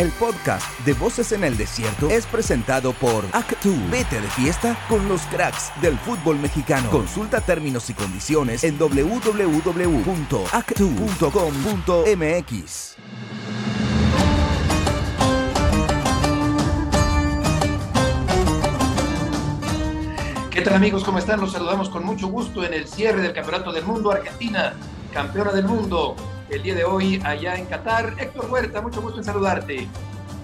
El podcast de Voces en el Desierto es presentado por Actu. Vete de fiesta con los cracks del fútbol mexicano. Consulta términos y condiciones en www.actu.com.mx. ¿Qué tal amigos? ¿Cómo están? Los saludamos con mucho gusto en el cierre del Campeonato del Mundo. Argentina, campeona del mundo. El día de hoy allá en Qatar. Héctor Huerta, mucho gusto en saludarte.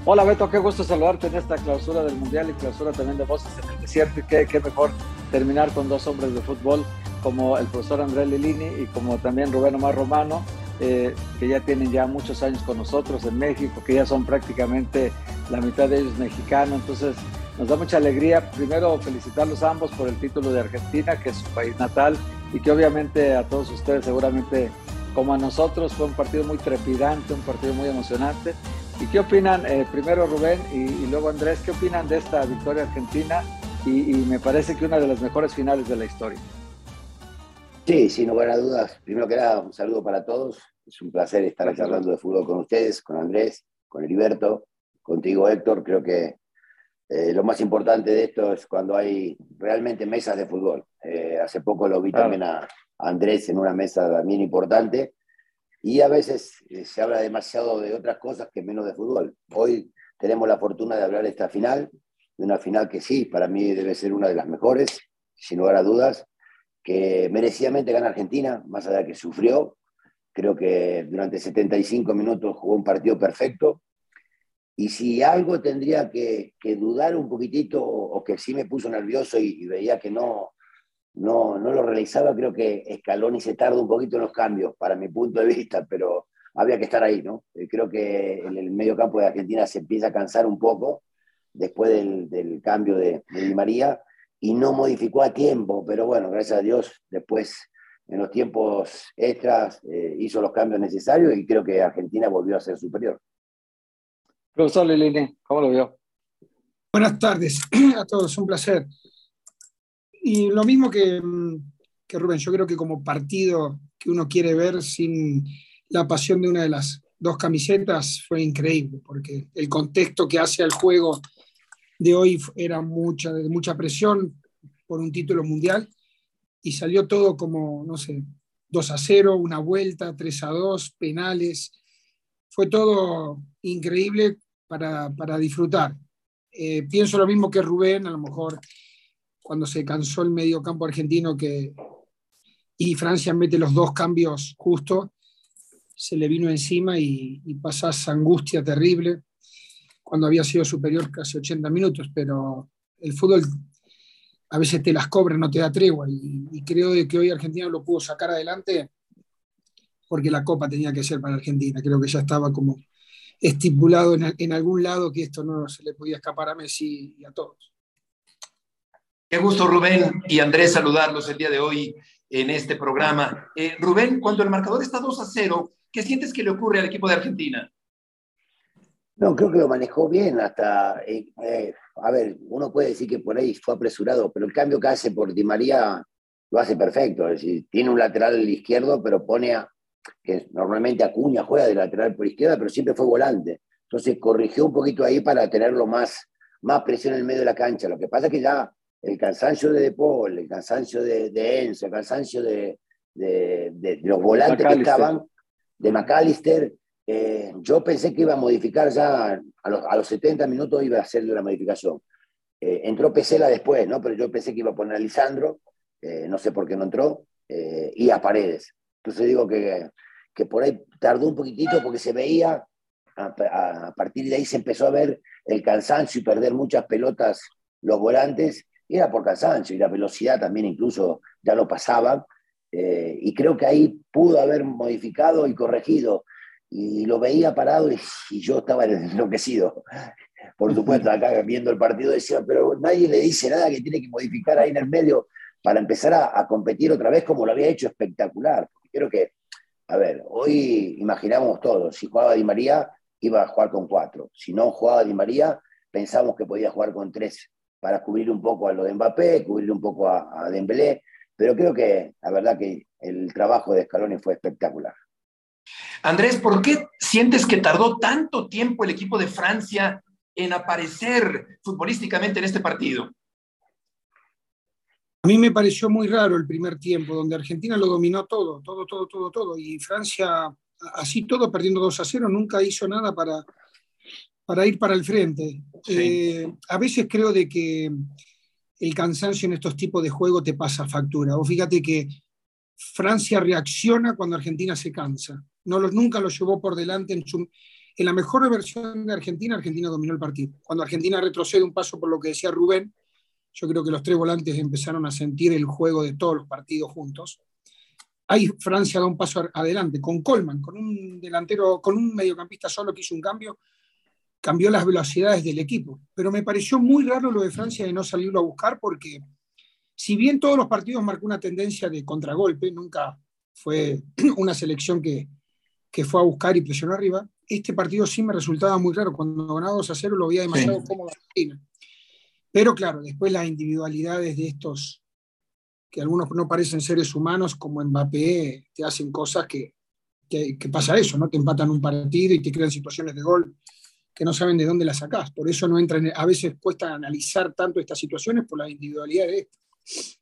Hola Beto, qué gusto saludarte en esta clausura del Mundial y clausura también de Voces en el Desierto. Y qué, mejor terminar con dos hombres de fútbol como el profesor Andrés Lilini y como también Rubén Omar Romano, eh, que ya tienen ya muchos años con nosotros en México, que ya son prácticamente la mitad de ellos mexicanos. Entonces, nos da mucha alegría, primero, felicitarlos ambos por el título de Argentina, que es su país natal, y que obviamente a todos ustedes, seguramente como a nosotros, fue un partido muy trepidante, un partido muy emocionante. ¿Y qué opinan, eh, primero Rubén y, luego Andrés, qué opinan de esta victoria argentina? Y, y, me parece que una de las mejores finales de la historia. Sí, sin lugar a dudas. Primero que nada, un saludo para todos. Es un placer estar aquí hablando de fútbol con ustedes, con Andrés, con Heriberto, contigo Héctor. Creo que eh, lo más importante de esto es cuando hay realmente mesas de fútbol. Eh, hace poco lo vi claro. también a, Andrés en una mesa también importante y a veces eh, se habla demasiado de otras cosas que menos de fútbol. Hoy tenemos la fortuna de hablar de esta final, de una final que sí, para mí debe ser una de las mejores, sin lugar a dudas, que merecidamente gana Argentina, más allá de que sufrió. Creo que durante 75 minutos jugó un partido perfecto, y si algo tendría que, dudar un poquitito o que sí me puso nervioso y, veía que no, no, no lo realizaba, creo que Scaloni se tarda un poquito en los cambios, para mi punto de vista, pero había que estar ahí, ¿no? Eh, creo que en el medio campo de Argentina se empieza a cansar un poco después del, del cambio de, de, Di María y no modificó a tiempo, pero bueno, gracias a Dios, después en los tiempos extras eh, hizo los cambios necesarios y creo que Argentina volvió a ser superior. Profesor Lilini, ¿cómo lo vio? Buenas tardes a todos, un placer. Y lo mismo que, que, Rubén, yo creo que como partido que uno quiere ver sin la pasión de una de las dos camisetas fue increíble, porque el contexto que hace al juego de hoy era mucha, de mucha presión por un título mundial y salió todo como, no sé, 2 a 0, una vuelta, 3 a 2, penales. Fue todo increíble para, para disfrutar. Eh, pienso lo mismo que Rubén, a lo mejor cuando se cansó el medio campo argentino que, y Francia mete los dos cambios justo, se le vino encima y, y pasás angustia terrible cuando había sido superior casi 80 minutos, pero el fútbol a veces te las cobra, no te da tregua y, creo que hoy Argentina lo pudo sacar adelante porque la copa tenía que ser para Argentina, creo que ya estaba como estipulado en, en, algún lado que esto no se le podía escapar a Messi y a todos. Qué gusto, Rubén y Andrés, saludarlos el día de hoy en este programa. Eh, Rubén, cuando el marcador está 2 a 0, ¿qué sientes que le ocurre al equipo de Argentina? No, creo que lo manejó bien hasta, eh, eh, a ver, uno puede decir que por ahí fue apresurado, pero el cambio que hace por Di María lo hace perfecto, es decir, tiene un lateral izquierdo, pero pone a, que normalmente Acuña juega de lateral por izquierda, pero siempre fue volante. Entonces corrigió un poquito ahí para tenerlo más, más presión en el medio de la cancha. Lo que pasa es que ya el cansancio de De Paul, el cansancio de, de Enzo, el cansancio de, de, de los volantes que estaban, de McAllister, eh, yo pensé que iba a modificar ya, a los, a los 70 minutos iba a hacer la modificación. Eh, entró Pesela después, ¿no? pero yo pensé que iba a poner a Lisandro, eh, no sé por qué no entró, y a Paredes. Entonces digo que, que por ahí tardó un poquitito porque se veía, a, a, partir de ahí se empezó a ver el cansancio y perder muchas pelotas los volantes, era por cansancio y la velocidad también incluso ya lo pasaban, eh, y creo que ahí pudo haber modificado y corregido, y lo veía parado y, yo estaba enloquecido. Por supuesto, acá viendo el partido decía, pero nadie le dice nada que tiene que modificar ahí en el medio para empezar a, a competir otra vez como lo había hecho espectacular creo que, a ver, hoy imaginamos todos, si jugaba Di María, iba a jugar con cuatro. Si no jugaba Di María, pensamos que podía jugar con tres para cubrir un poco a lo de Mbappé, cubrir un poco a, a Dembélé, pero creo que la verdad que el trabajo de Scaloni fue espectacular. Andrés, ¿por qué sientes que tardó tanto tiempo el equipo de Francia en aparecer futbolísticamente en este partido? A mí me pareció muy raro el primer tiempo, donde Argentina lo dominó todo, todo, todo, todo, todo, y Francia, así todo, perdiendo 2 a 0, nunca hizo nada para, para ir para el frente. Eh, a veces creo de que el cansancio en estos tipos de juego te pasa factura. O fíjate que Francia reacciona cuando Argentina se cansa. No los, nunca lo llevó por delante en, en la mejor versión de Argentina, Argentina dominó el partido. Cuando Argentina retrocede un paso por lo que decía Rubén, yo creo que los tres volantes empezaron a sentir el juego de todos los partidos juntos. Ahí Francia da un paso adelante con Colman, con un delantero, con un mediocampista solo que hizo un cambio, cambió las velocidades del equipo. Pero me pareció muy raro lo de Francia de no salirlo a buscar porque si bien todos los partidos marcó una tendencia de contragolpe, nunca fue una selección que, que fue a buscar y presionó arriba, este partido sí me resultaba muy raro. Cuando ganaba 2 a 0 lo veía demasiado cómodo Argentina. Pero claro, después las individualidades de estos, que algunos no parecen seres humanos, como Mbappé, te hacen cosas que, que, pasa eso, ¿no? Te empatan un partido y te crean situaciones de gol que no saben de dónde las sacás. Por eso no entran, a veces cuesta analizar tanto estas situaciones por la individualidad de estos.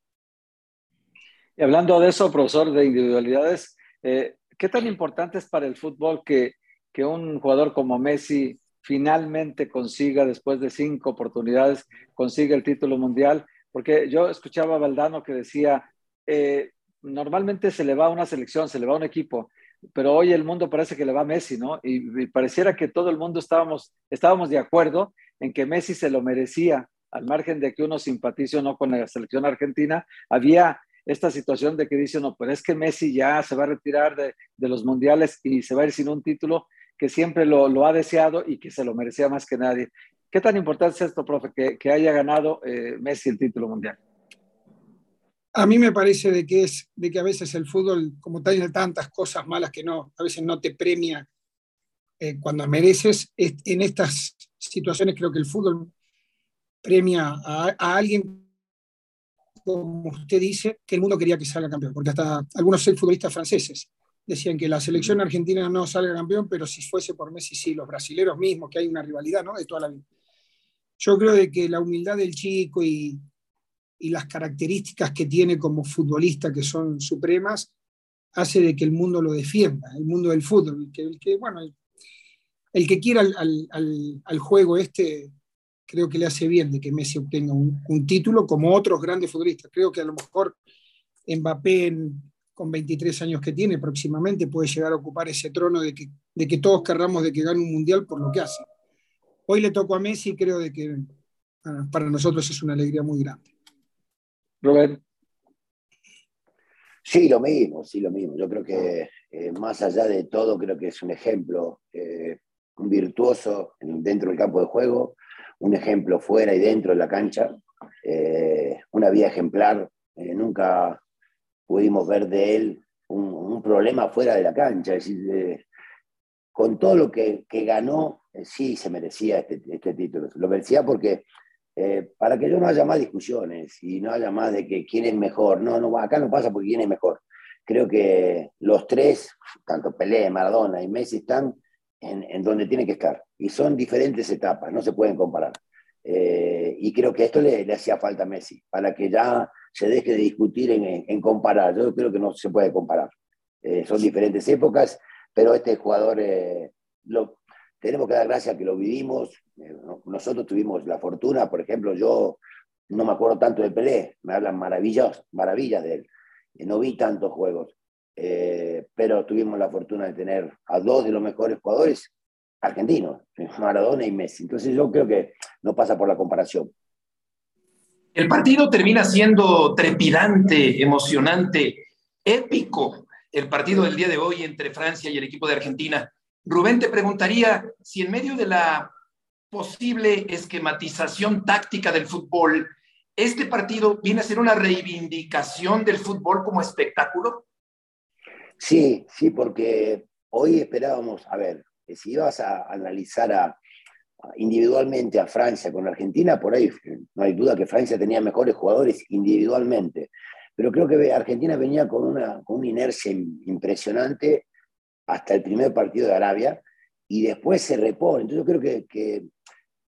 Y hablando de eso, profesor, de individualidades, eh, ¿qué tan importante es para el fútbol que, que un jugador como Messi finalmente consiga, después de cinco oportunidades, consiga el título mundial. Porque yo escuchaba a Valdano que decía, eh, normalmente se le va a una selección, se le va a un equipo, pero hoy el mundo parece que le va a Messi, ¿no? Y, pareciera que todo el mundo estábamos, estábamos de acuerdo en que Messi se lo merecía, al margen de que uno simpatice o no con la selección argentina, había esta situación de que dice, no, pero es que Messi ya se va a retirar de, de los mundiales y se va a ir sin un título que siempre lo, ha deseado y que se lo merecía más que nadie. ¿Qué tan importante es esto, profe, que, haya ganado eh, Messi el título mundial? A mí me parece de que, es, de que a veces el fútbol, como tiene tantas cosas malas que no, a veces no te premia eh, cuando mereces, en estas situaciones creo que el fútbol premia a, alguien, como usted dice, que el mundo quería que salga campeón, porque hasta algunos futbolistas franceses decían que la selección argentina no salga campeón, pero si fuese por Messi, sí, los brasileros mismos, que hay una rivalidad, ¿no? De toda la vida. Yo creo de que la humildad del chico y, y las características que tiene como futbolista, que son supremas, hace de que el mundo lo defienda, el mundo del fútbol. El que, bueno, el, que quiera al, juego este, creo que le hace bien de que Messi obtenga un, título como otros grandes futbolistas. Creo que a lo mejor Mbappé con 23 años que tiene próximamente, puede llegar a ocupar ese trono de que, de que todos querramos de que gane un mundial por lo que hace. Hoy le tocó a Messi y creo de que para nosotros es una alegría muy grande. Rubén. Sí, lo mismo, sí, lo mismo. Yo creo que eh, más allá de todo, creo que es un ejemplo, eh, un virtuoso dentro del campo de juego, un ejemplo fuera y dentro de la cancha, eh, una vía ejemplar. nunca pudimos ver de él un, problema fuera de la cancha. Con todo lo que, ganó, sí se merecía este, este, título. Lo merecía porque eh, para que yo no haya más discusiones y no haya más de que quién es mejor, no, no, acá no pasa porque quién es mejor. Creo que los tres, tanto Pelé, Maradona y Messi, están en, donde tienen que estar. Y son diferentes etapas, no se pueden comparar. Eh, y creo que esto le, hacía falta a Messi, para que ya se deje de discutir en, comparar. Yo creo que no se puede comparar. Eh, son diferentes épocas, pero este jugador lo, tenemos que dar gracias que lo vivimos. Eh, nosotros tuvimos la fortuna, por ejemplo, yo no me acuerdo tanto de Pelé, me hablan maravillas, maravillas de él. No vi tantos juegos, pero tuvimos la fortuna de tener a dos de los mejores jugadores argentinos, Maradona y Messi. Entonces yo creo que no pasa por la comparación. El partido termina siendo trepidante, emocionante, épico. El partido del día de hoy entre Francia y el equipo de Argentina. Rubén, te preguntaría si en medio de la posible esquematización táctica del fútbol, este partido viene a ser una reivindicación del fútbol como espectáculo. Sí, sí, porque hoy esperábamos, a ver, si ibas a analizar individualmente a Francia con Argentina, por ahí no hay duda que Francia tenía mejores jugadores individualmente, pero creo que Argentina venía con una, con una inercia impresionante hasta el primer partido de Arabia y después se repone. Entonces yo creo que,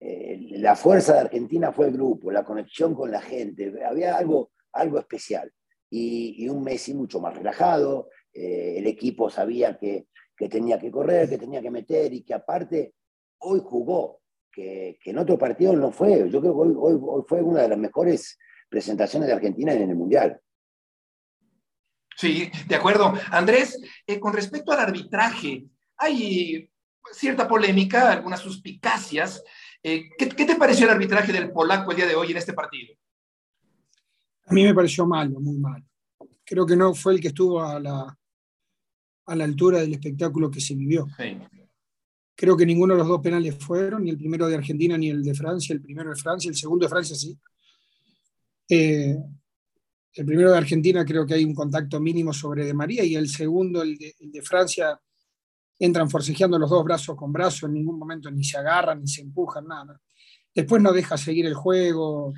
eh, la fuerza de Argentina fue el grupo, la conexión con la gente, había algo, algo especial. Y, un Messi mucho más relajado, eh, el equipo sabía que, tenía que correr, que tenía que meter y que aparte hoy jugó, que, en otro partido no fue. Yo creo que hoy, hoy fue una de las mejores presentaciones de Argentina en el Mundial. Sí, de acuerdo. Andrés, eh, con respecto al arbitraje, hay cierta polémica, algunas suspicacias. Eh, ¿qué, te pareció el arbitraje del polaco el día de hoy en este partido? A mí me pareció malo, muy malo. Creo que no fue el que estuvo a la, a la altura del espectáculo que se vivió. Creo que ninguno de los dos penales fueron, ni el primero de Argentina ni el de Francia, el primero de Francia, el segundo de Francia sí. Eh, el primero de Argentina creo que hay un contacto mínimo sobre De María y el segundo, el de, Francia, entran forcejeando los dos brazos con brazos, en ningún momento ni se agarran, ni se empujan, nada. Después no deja seguir el juego,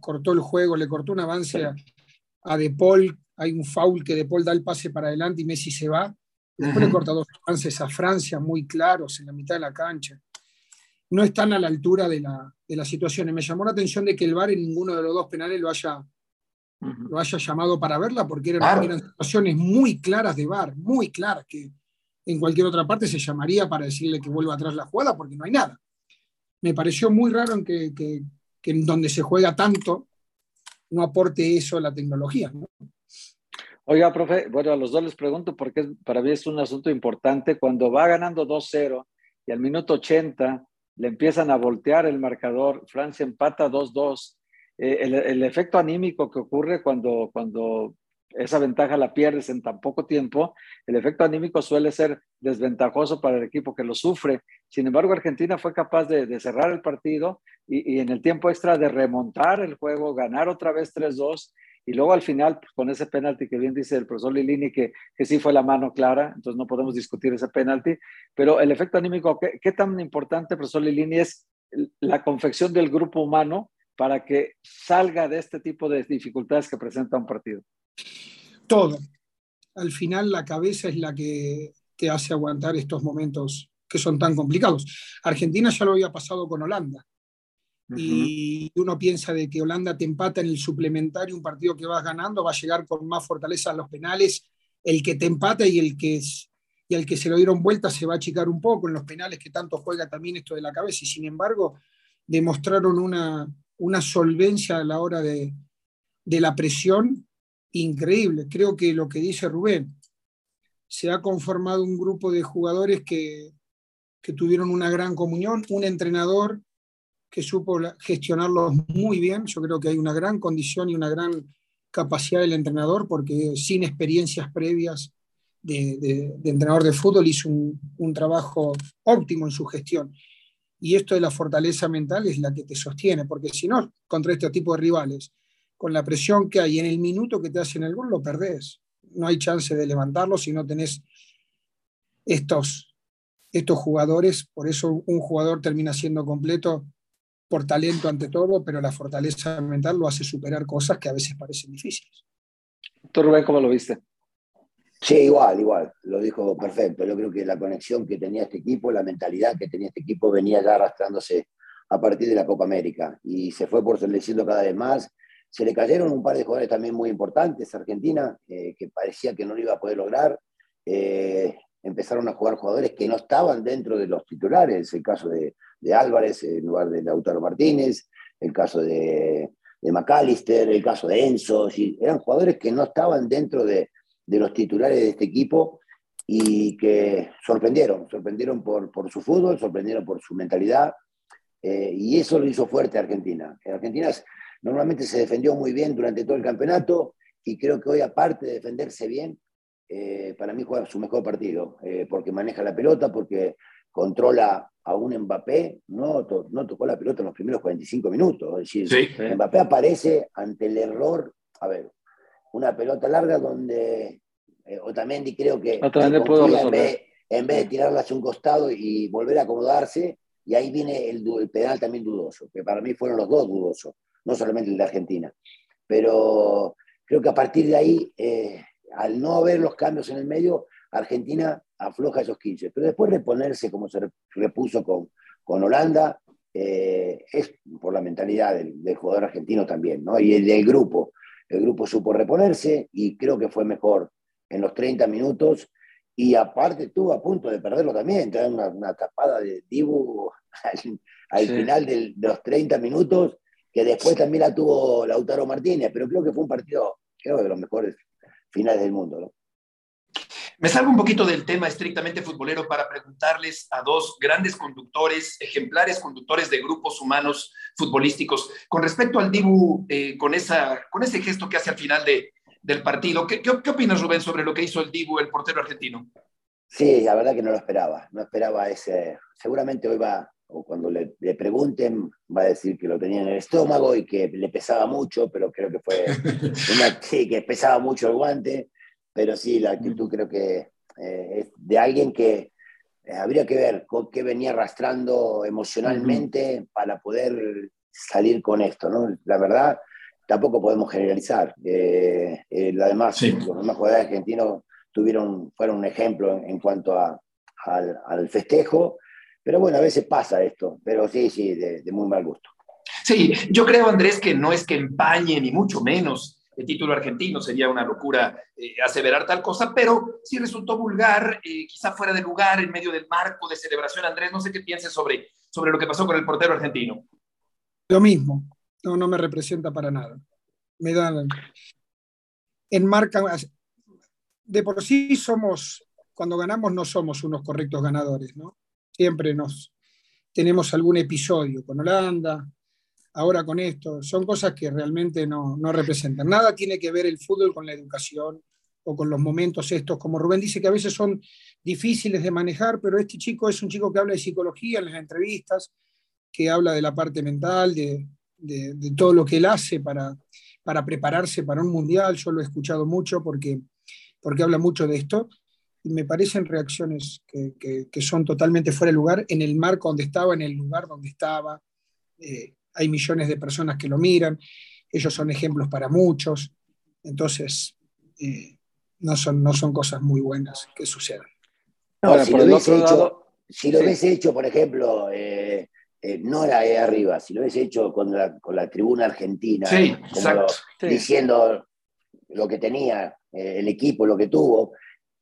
cortó, el juego, le cortó un avance a, De Paul, hay un foul que De Paul da el pase para adelante y Messi se va. Después le corta dos avances a Francia muy claros en la mitad de la cancha. No están a la altura de la, de la situación. Y me llamó la atención de que el VAR en ninguno de los dos penales lo haya, lo haya llamado para verla, porque eran, situaciones muy claras de VAR, muy claras, que en cualquier otra parte se llamaría para decirle que vuelva atrás la jugada, porque no hay nada. Me pareció muy raro en que, en donde se juega tanto no aporte eso a la tecnología. Oiga, profe, bueno, a los dos les pregunto porque para mí es un asunto importante. Cuando va ganando 2-0 y al minuto 80 le empiezan a voltear el marcador, Francia empata 2-2 eh, el, efecto anímico que ocurre cuando, cuando esa ventaja la pierdes en tan poco tiempo, el efecto anímico suele ser desventajoso para el equipo que lo sufre. Sin embargo, Argentina fue capaz de, cerrar el partido y, en el tiempo extra de remontar el juego, ganar otra vez 3-2 y luego al final, pues, con ese penalti que bien dice el profesor Lilini, que, que sí fue la mano clara, entonces no podemos discutir ese penalti, pero el efecto anímico, ¿qué, qué tan importante, profesor Lilini, es la confección del grupo humano para que salga de este tipo de dificultades que presenta un partido? Todo. Al final la cabeza es la que te hace aguantar estos momentos que son tan complicados. Argentina ya lo había pasado con Holanda. Y uno piensa de que Holanda te empata en el suplementario, un partido que vas ganando, va a llegar con más fortaleza a los penales. El que te empata y el que, y el que se lo dieron vuelta se va a achicar un poco en los penales que tanto juega también esto de la cabeza. Y sin embargo, demostraron una, una solvencia a la hora de, la presión increíble. Creo que lo que dice Rubén, se ha conformado un grupo de jugadores que, tuvieron una gran comunión, un entrenador que supo gestionarlos muy bien. Yo creo que hay una gran condición y una gran capacidad del entrenador, porque sin experiencias previas de, entrenador de fútbol hizo un, un, trabajo óptimo en su gestión. Y esto de la fortaleza mental es la que te sostiene, porque si no, contra este tipo de rivales, con la presión que hay en el minuto que te hacen el gol, lo perdés. No hay chance de levantarlo si no tenés estos, estos jugadores. Por eso un jugador termina siendo completo por talento ante todo, pero la fortaleza mental lo hace superar cosas que a veces parecen difíciles. ¿Tú, Rubén, cómo lo viste? Sí, igual, igual, lo dijo perfecto. Yo creo que la conexión que tenía este equipo, la mentalidad que tenía este equipo venía ya arrastrándose a partir de la Copa América y se fue fortaleciendo cada vez más. Se le cayeron un par de jugadores también muy importantes, Argentina, eh, que parecía que no lo iba a poder lograr. Eh, empezaron a jugar jugadores que no estaban dentro de los titulares, el caso de, Álvarez en lugar de Lautaro Martínez, el caso de McAllister, el caso de Enzo, eran jugadores que no estaban dentro de, de los titulares de este equipo y que sorprendieron, sorprendieron por, por su fútbol, sorprendieron por su mentalidad eh, y eso lo hizo fuerte a Argentina. Argentina normalmente se defendió muy bien durante todo el campeonato y creo que hoy aparte de defenderse bien, eh, para mí juega su mejor partido, eh, porque maneja la pelota, porque controla a un Mbappé, no, no tocó la pelota en los primeros 45 minutos. Es decir, Mbappé aparece ante el error, a ver, una pelota larga donde eh, Otamendi creo que en, vez, de tirarla hacia un costado y volver a acomodarse, y ahí viene el, el, penal también dudoso, que para mí fueron los dos dudosos, no solamente el de Argentina. Pero creo que a partir de ahí, eh, al no haber los cambios en el medio, Argentina afloja esos 15. Pero después reponerse como se repuso con, con Holanda, eh, es por la mentalidad del, jugador argentino también, ¿no? Y el del grupo. El grupo supo reponerse y creo que fue mejor en los 30 minutos. Y aparte estuvo a punto de perderlo también, una, una tapada de Dibu al, final de los 30 minutos, que después también la tuvo Lautaro Martínez, pero creo que fue un partido, creo, de los mejores finales del mundo, ¿no? Me salgo un poquito del tema estrictamente futbolero para preguntarles a dos grandes conductores, ejemplares conductores de grupos humanos futbolísticos. Con respecto al Dibu, eh, con, esa, con ese gesto que hace al final de, del partido, ¿qué, ¿qué, opinas, Rubén, sobre lo que hizo el Dibu, el portero argentino? Sí, la verdad que no lo esperaba. No esperaba ese. Seguramente hoy va, o cuando le, le, pregunten, va a decir que lo tenía en el estómago y que le pesaba mucho, pero creo que fue una, sí, que pesaba mucho el guante pero sí, la actitud creo que eh, es de alguien que eh, habría que ver con qué venía arrastrando emocionalmente para poder salir con esto, ¿no? La verdad, tampoco podemos generalizar. Eh, además, los demás jugadores argentinos tuvieron, fueron un ejemplo en, cuanto a, al, festejo, pero bueno, a veces pasa esto, pero sí, sí, de, de muy mal gusto. Sí, yo creo, Andrés, que no es que empañe, ni mucho menos el título argentino, sería una locura eh, aseverar tal cosa, pero sí resultó vulgar, eh, quizá fuera de lugar, en medio del marco de celebración. Andrés, no sé qué pienses sobre, sobre lo que pasó con el portero argentino. Lo mismo, no, no me representa para nada. Me dan, enmarcan, de por sí somos, cuando ganamos no somos unos correctos ganadores, ¿no? Siempre nos tenemos algún episodio con Holanda, ahora con esto, son cosas que realmente no, no, representan. Nada tiene que ver el fútbol con la educación o con los momentos estos, como Rubén dice, que a veces son difíciles de manejar, pero este chico es un chico que habla de psicología en las entrevistas, que habla de la parte mental, de, de, todo lo que él hace para, para prepararse para un mundial. Yo lo he escuchado mucho porque, porque habla mucho de esto y me parecen reacciones que, que, son totalmente fuera de lugar en el marco donde estaba, en el lugar donde estaba. Eh, hay millones de personas que lo miran, ellos son ejemplos para muchos, entonces eh, no, son, no son cosas muy buenas que sucedan. Ahora, si, lo hubiese, hecho, si lo hecho, por ejemplo, eh, eh, no era ahí arriba, si lo hubiese hecho con la, con la tribuna argentina, diciendo lo que tenía el equipo, lo que tuvo,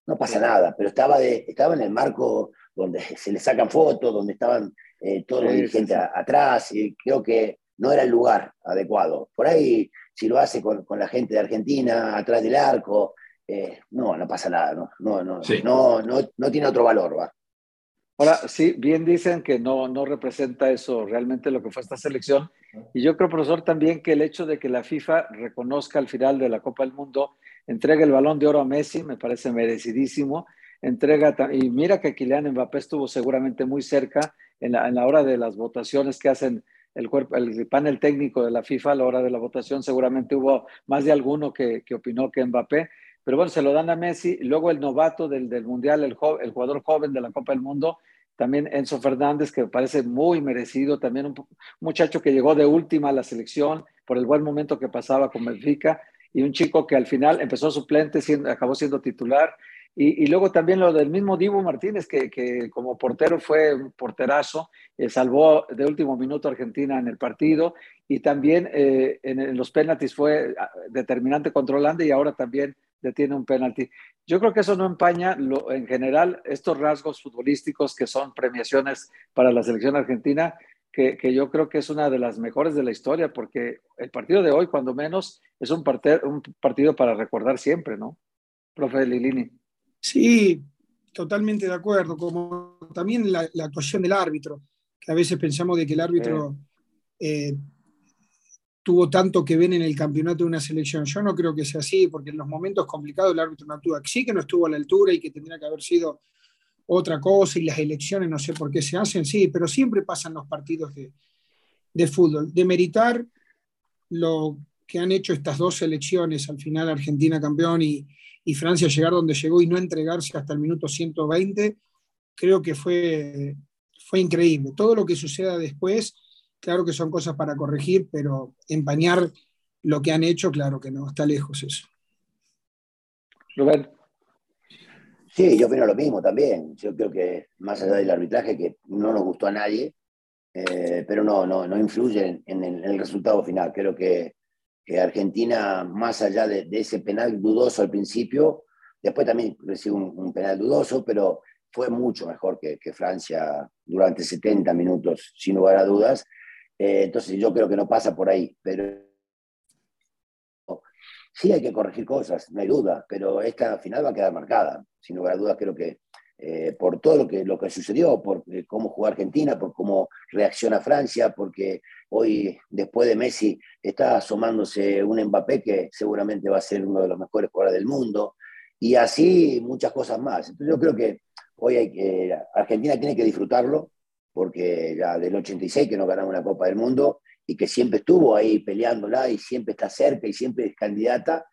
no pasa nada, pero estaba, de, estaba en el marco donde se le sacan fotos, donde estaban eh, todos los dirigentes atrás, y creo que no era el lugar adecuado. Por ahí, si lo hace con, la gente de Argentina, atrás del arco, eh, no, no pasa nada, no, no, no, no, no, tiene otro valor, va. Ahora, sí, bien dicen que no, no representa eso realmente lo que fue esta selección. Y yo creo, profesor, también que el hecho de que la FIFA reconozca al final de la Copa del Mundo, entregue el balón de oro a Messi, me parece merecidísimo. Entrega, y mira que Kylian Mbappé estuvo seguramente muy cerca en la, hora de las votaciones que hacen el, cuerpo, el panel técnico de la FIFA a la hora de la votación, seguramente hubo más de alguno que, que opinó que Mbappé, pero bueno, se lo dan a Messi, luego el novato del, del Mundial, el, el, jugador joven de la Copa del Mundo, también Enzo Fernández, que parece muy merecido, también un, muchacho que llegó de última a la selección por el buen momento que pasaba con Benfica, y un chico que al final empezó suplente, siendo, acabó siendo titular, y, luego también lo del mismo Dibu Martínez, que, como portero fue un porterazo, eh, salvó de último minuto a Argentina en el partido y también eh, en, los penaltis fue ah, determinante contra y ahora también detiene un penalti. Yo creo que eso no empaña lo, en general estos rasgos futbolísticos que son premiaciones para la selección argentina, que, yo creo que es una de las mejores de la historia, porque el partido de hoy, cuando menos, es un, un partido para recordar siempre, ¿no? Profe Lilini. Sí, totalmente de acuerdo, como también la, actuación del árbitro, que a veces pensamos de que el árbitro eh, tuvo tanto que ver en el campeonato de una selección. Yo no creo que sea así, porque en los momentos complicados el árbitro no actúa. Sí que no estuvo a la altura y que tendría que haber sido otra cosa y las elecciones no sé por qué se hacen, sí, pero siempre pasan los partidos de, de fútbol. De meritar lo que han hecho estas dos selecciones, al final Argentina campeón y, y Francia llegar donde llegó y no entregarse hasta el minuto 120, creo que fue, fue increíble. Todo lo que suceda después, claro que son cosas para corregir, pero empañar lo que han hecho, claro que no, está lejos eso. Rubén. Sí, yo opino lo mismo también. Yo creo que más allá del arbitraje, que no nos gustó a nadie, eh, pero no, no, no influye en, el, resultado final. Creo que, Argentina, más allá de, ese penal dudoso al principio, después también recibió un, penal dudoso, pero fue mucho mejor que, Francia durante 70 minutos, sin lugar a dudas. Eh, entonces yo creo que no pasa por ahí, pero sí hay que corregir cosas, no hay duda, pero esta final va a quedar marcada. Sin lugar a dudas, creo que eh, por todo lo que, lo que sucedió, por eh, cómo jugó Argentina, por cómo reacciona Francia, porque hoy, después de Messi, está asomándose un Mbappé que seguramente va a ser uno de los mejores jugadores del mundo, y así muchas cosas más. Entonces yo creo que hoy hay Argentina tiene que disfrutarlo, porque ya del 86 que no ganamos una Copa del Mundo y que siempre estuvo ahí peleándola y siempre está cerca y siempre es candidata,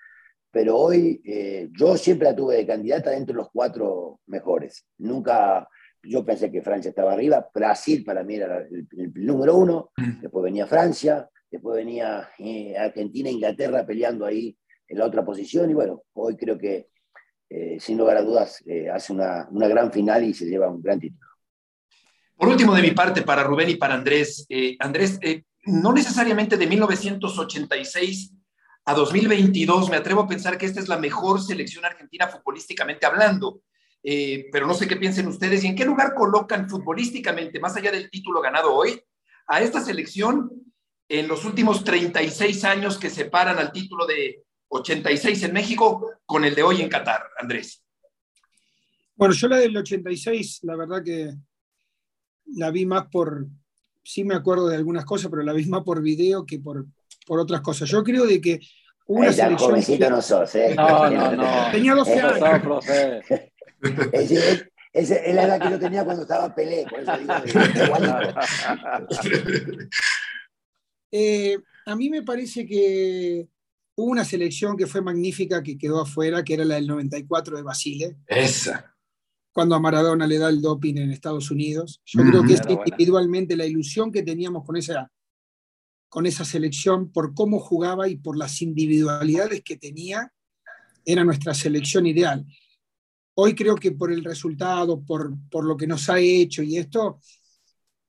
pero hoy eh, yo siempre la tuve de candidata dentro de los cuatro mejores. Nunca, yo pensé que Francia estaba arriba, Brasil para mí era el, número uno, mm. después venía Francia, después venía eh, Argentina e Inglaterra peleando ahí en la otra posición, y bueno, hoy creo que eh, sin lugar a dudas hace una, una, gran final y se lleva un gran título. Por último, de mi parte, para Rubén y para Andrés, Andrés, no necesariamente de 1986 a 2022, me atrevo a pensar que esta es la mejor selección argentina futbolísticamente hablando. Eh, pero no sé qué piensen ustedes y en qué lugar colocan futbolísticamente, más allá del título ganado hoy, a esta selección en los últimos 36 años que separan al título de 86 en México con el de hoy en Qatar, Andrés. Bueno, yo la del 86, la verdad que la vi más por, sí me acuerdo de algunas cosas, pero la vi más por video que por, por otras cosas. Yo creo de que una selección. no sos, ¿eh? No, no, no. Tenía 12 años. Esa es la edad que yo tenía cuando estaba Pelé, por eso digo. eh, a mí me parece que hubo una selección que fue magnífica que quedó afuera, que era la del 94 de Basile. Esa. Cuando a Maradona le da el doping en Estados Unidos. Yo creo que es individualmente la ilusión que teníamos con esa con esa selección por cómo jugaba y por las individualidades que tenía, era nuestra selección ideal. Hoy creo que por el resultado, por, por lo que nos ha hecho y esto,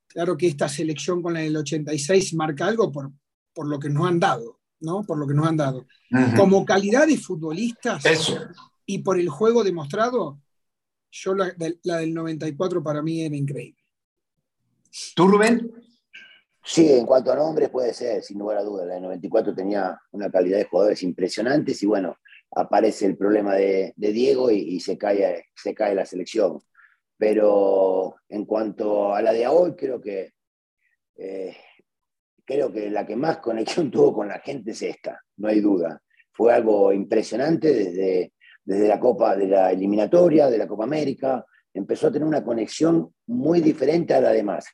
claro que esta selección con la del 86 marca algo por, por lo que nos han dado, ¿no? Por lo que nos han dado. Como calidad de futbolistas y por el juego demostrado, yo la, la del 94 para mí era increíble. ¿Tú, Rubén? Sí, en cuanto a nombres puede ser, sin lugar a dudas. La de 94 tenía una calidad de jugadores impresionantes y bueno, aparece el problema de, Diego y, se, cae, se cae la selección. Pero en cuanto a la de hoy, creo que, eh, creo que la que más conexión tuvo con la gente es esta, no hay duda. Fue algo impresionante desde, desde la Copa de la eliminatoria, de la Copa América. Empezó a tener una conexión muy diferente a la demás.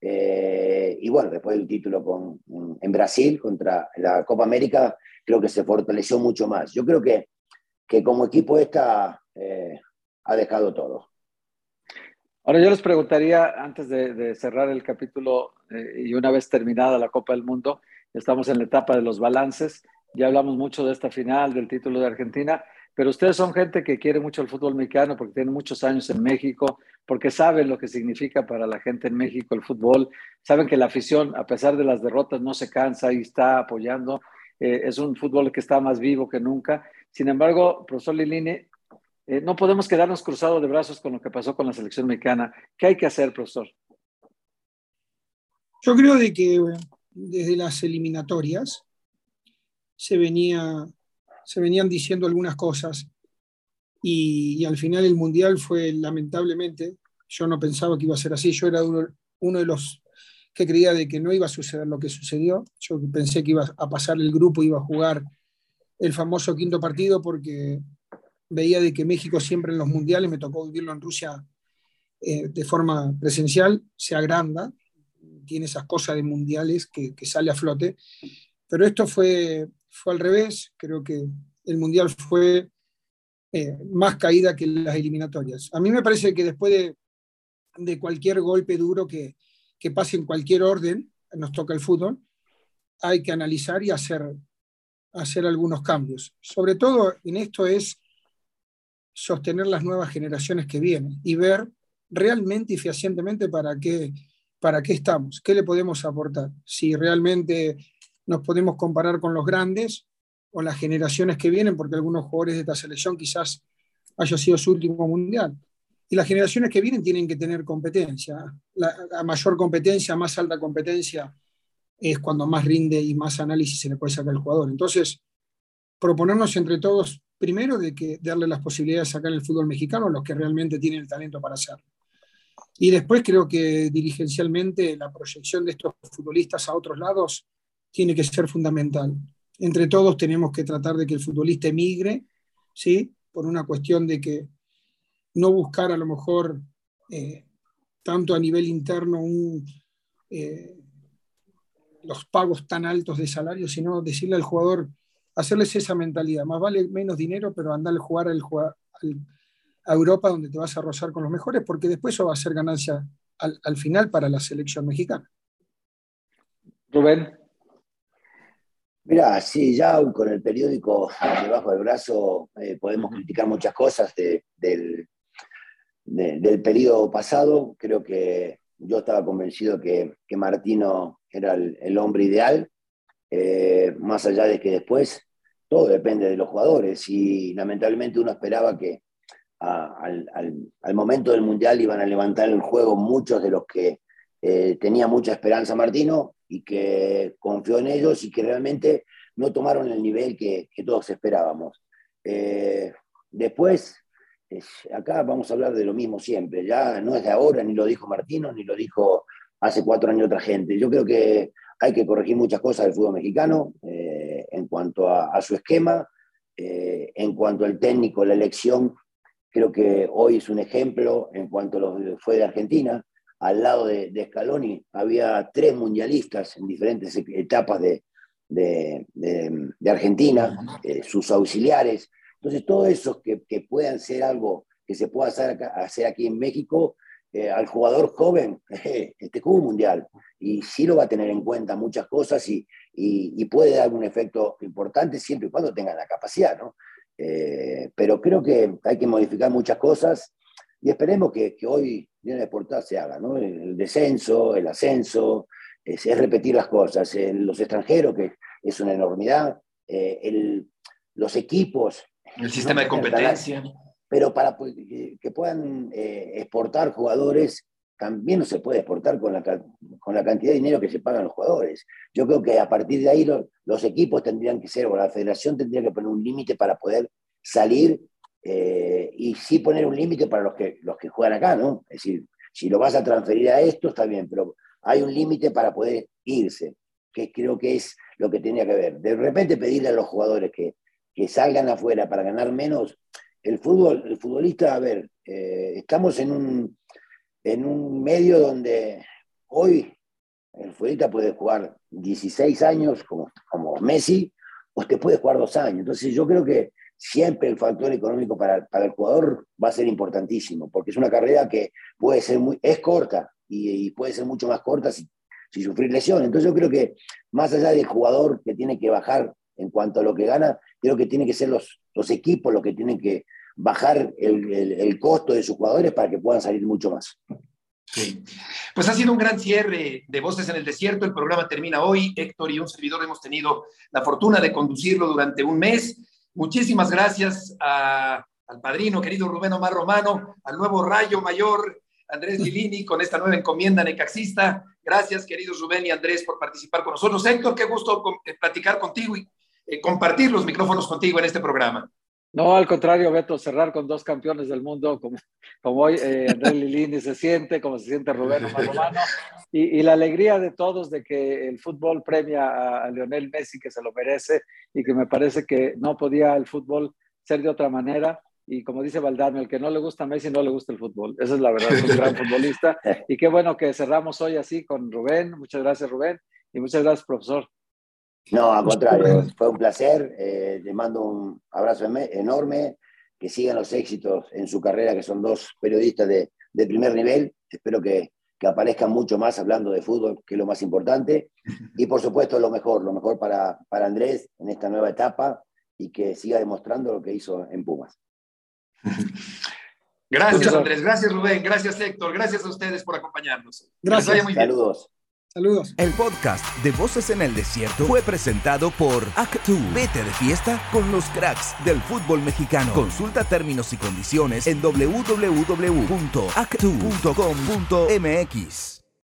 Eh, y bueno, después del título con, en Brasil contra la Copa América, creo que se fortaleció mucho más. Yo creo que, que como equipo esta eh, ha dejado todo. Ahora yo les preguntaría, antes de, cerrar el capítulo eh, y una vez terminada la Copa del Mundo, estamos en la etapa de los balances, ya hablamos mucho de esta final, del título de Argentina, pero ustedes son gente que quiere mucho el fútbol mexicano porque tienen muchos años en México, porque saben lo que significa para la gente en México el fútbol, saben que la afición, a pesar de las derrotas, no se cansa y está apoyando. Eh, es un fútbol que está más vivo que nunca. Sin embargo, profesor Lilini, eh, no podemos quedarnos cruzados de brazos con lo que pasó con la selección mexicana. ¿Qué hay que hacer, profesor? Yo creo de que desde las eliminatorias se venía se venían diciendo algunas cosas y, al final el Mundial fue lamentablemente, yo no pensaba que iba a ser así, yo era uno, de los que creía de que no iba a suceder lo que sucedió, yo pensé que iba a pasar el grupo, iba a jugar el famoso quinto partido porque veía de que México siempre en los mundiales, me tocó vivirlo en Rusia eh, de forma presencial, se agranda, tiene esas cosas de mundiales que, que sale a flote, pero esto fue fue al revés, creo que el Mundial fue eh, más caída que las eliminatorias. A mí me parece que después de, cualquier golpe duro que, pase en cualquier orden, nos toca el fútbol, hay que analizar y hacer, hacer algunos cambios. Sobre todo en esto es sostener las nuevas generaciones que vienen y ver realmente y fehacientemente para qué, para qué estamos, qué le podemos aportar. Si realmente nos podemos comparar con los grandes o las generaciones que vienen, porque algunos jugadores de esta selección quizás haya sido su último mundial. Y las generaciones que vienen tienen que tener competencia. La, mayor competencia, más alta competencia, es cuando más rinde y más análisis se le puede sacar al jugador. Entonces, proponernos entre todos, primero, de que darle las posibilidades de sacar el fútbol mexicano a los que realmente tienen el talento para hacerlo. Y después creo que dirigencialmente la proyección de estos futbolistas a otros lados tiene que ser fundamental. Entre todos tenemos que tratar de que el futbolista emigre, ¿sí? por una cuestión de que no buscar a lo mejor eh, tanto a nivel interno un, eh, los pagos tan altos de salario, sino decirle al jugador, hacerles esa mentalidad, más vale menos dinero, pero andar a jugar al, al a Europa donde te vas a rozar con los mejores, porque después eso va a ser ganancia al, final para la selección mexicana. Rubén. Mira, sí, ya con el periódico debajo del brazo eh, podemos criticar muchas cosas del, del periodo pasado. Creo que yo estaba convencido que, que Martino era el, hombre ideal, eh, más allá de que después todo depende de los jugadores y lamentablemente uno esperaba que, al, momento del Mundial iban a levantar el juego muchos de los que eh, tenía mucha esperanza Martino y que confió en ellos y que realmente no tomaron el nivel que, todos esperábamos. Eh, después, acá vamos a hablar de lo mismo siempre, ya no es de ahora, ni lo dijo Martino, ni lo dijo hace cuatro años otra gente. Yo creo que hay que corregir muchas cosas del fútbol mexicano eh, en cuanto a, su esquema, en cuanto al técnico, la elección Creo que hoy es un ejemplo en cuanto a lo fue de Argentina. Al lado de, Scaloni había tres mundialistas en diferentes etapas de, de, Argentina, eh, sus auxiliares. Entonces, todo eso que, que, puedan ser algo que se pueda hacer, hacer aquí en México, eh, al jugador joven, este juego mundial, y sí lo va a tener en cuenta muchas cosas y, y, y, puede dar un efecto importante siempre y cuando tenga la capacidad, ¿no? Eh, pero creo que hay que modificar muchas cosas y esperemos que, que hoy Liga Exportar se haga, ¿no? El descenso, el ascenso, es, repetir las cosas. los extranjeros, que es una enormidad, eh, el, los equipos. El sistema de competencia. Pero para que puedan eh, exportar jugadores, también no se puede exportar con la, con la cantidad de dinero que se pagan los jugadores. Yo creo que a partir de ahí los, equipos tendrían que ser, o la federación tendría que poner un límite para poder salir eh, y sí poner un límite para los que, los que juegan acá, ¿no? Es decir, si lo vas a transferir a esto, está bien, pero hay un límite para poder irse, que creo que es lo que tenía que ver. De repente pedirle a los jugadores que, que salgan afuera para ganar menos, el fútbol, el futbolista, a ver, eh, estamos en un, en un medio donde hoy el futbolista puede jugar 16 años como, como Messi o te puede jugar dos años. Entonces yo creo que siempre el factor económico para, para, el jugador va a ser importantísimo, porque es una carrera que puede ser muy, es corta y, puede ser mucho más corta si, si, sufrir lesión. Entonces yo creo que más allá del jugador que tiene que bajar en cuanto a lo que gana, creo que tiene que ser los, los equipos los que tienen que bajar el, costo de sus jugadores para que puedan salir mucho más. Sí. Pues ha sido un gran cierre de Voces en el Desierto. El programa termina hoy. Héctor y un servidor hemos tenido la fortuna de conducirlo durante un mes. Muchísimas gracias al padrino, querido Rubén Omar Romano, al nuevo Rayo Mayor, Andrés Lilini, con esta nueva encomienda necaxista. Gracias, queridos Rubén y Andrés, por participar con nosotros. Héctor, qué gusto eh, platicar contigo y eh, compartir los micrófonos contigo en este programa. No, al contrario, Beto, cerrar con dos campeones del mundo, como, como hoy eh, Andrés Lilini se siente, como se siente Rubén Romano, y, y, la alegría de todos de que el fútbol premia a, Leonel Messi, que se lo merece, y que me parece que no podía el fútbol ser de otra manera. Y como dice Valdano, el que no le gusta a Messi no le gusta el fútbol. Esa es la verdad, es un gran futbolista. Y qué bueno que cerramos hoy así con Rubén. Muchas gracias, Rubén. Y muchas gracias, profesor. No, al contrario, fue un placer. Eh, le mando un abrazo enorme. Que sigan los éxitos en su carrera, que son dos periodistas de, primer nivel. Espero que, que, aparezcan mucho más hablando de fútbol, que es lo más importante. Y por supuesto, lo mejor, lo mejor para, para Andrés en esta nueva etapa y que siga demostrando lo que hizo en Pumas. Gracias, Andrés. Gracias, Rubén. Gracias, Héctor. Gracias a ustedes por acompañarnos. Gracias. Saludos. Saludos. El podcast de Voces en el Desierto fue presentado por Actu. Vete de fiesta con los cracks del fútbol mexicano. Consulta términos y condiciones en www.actu.com.mx.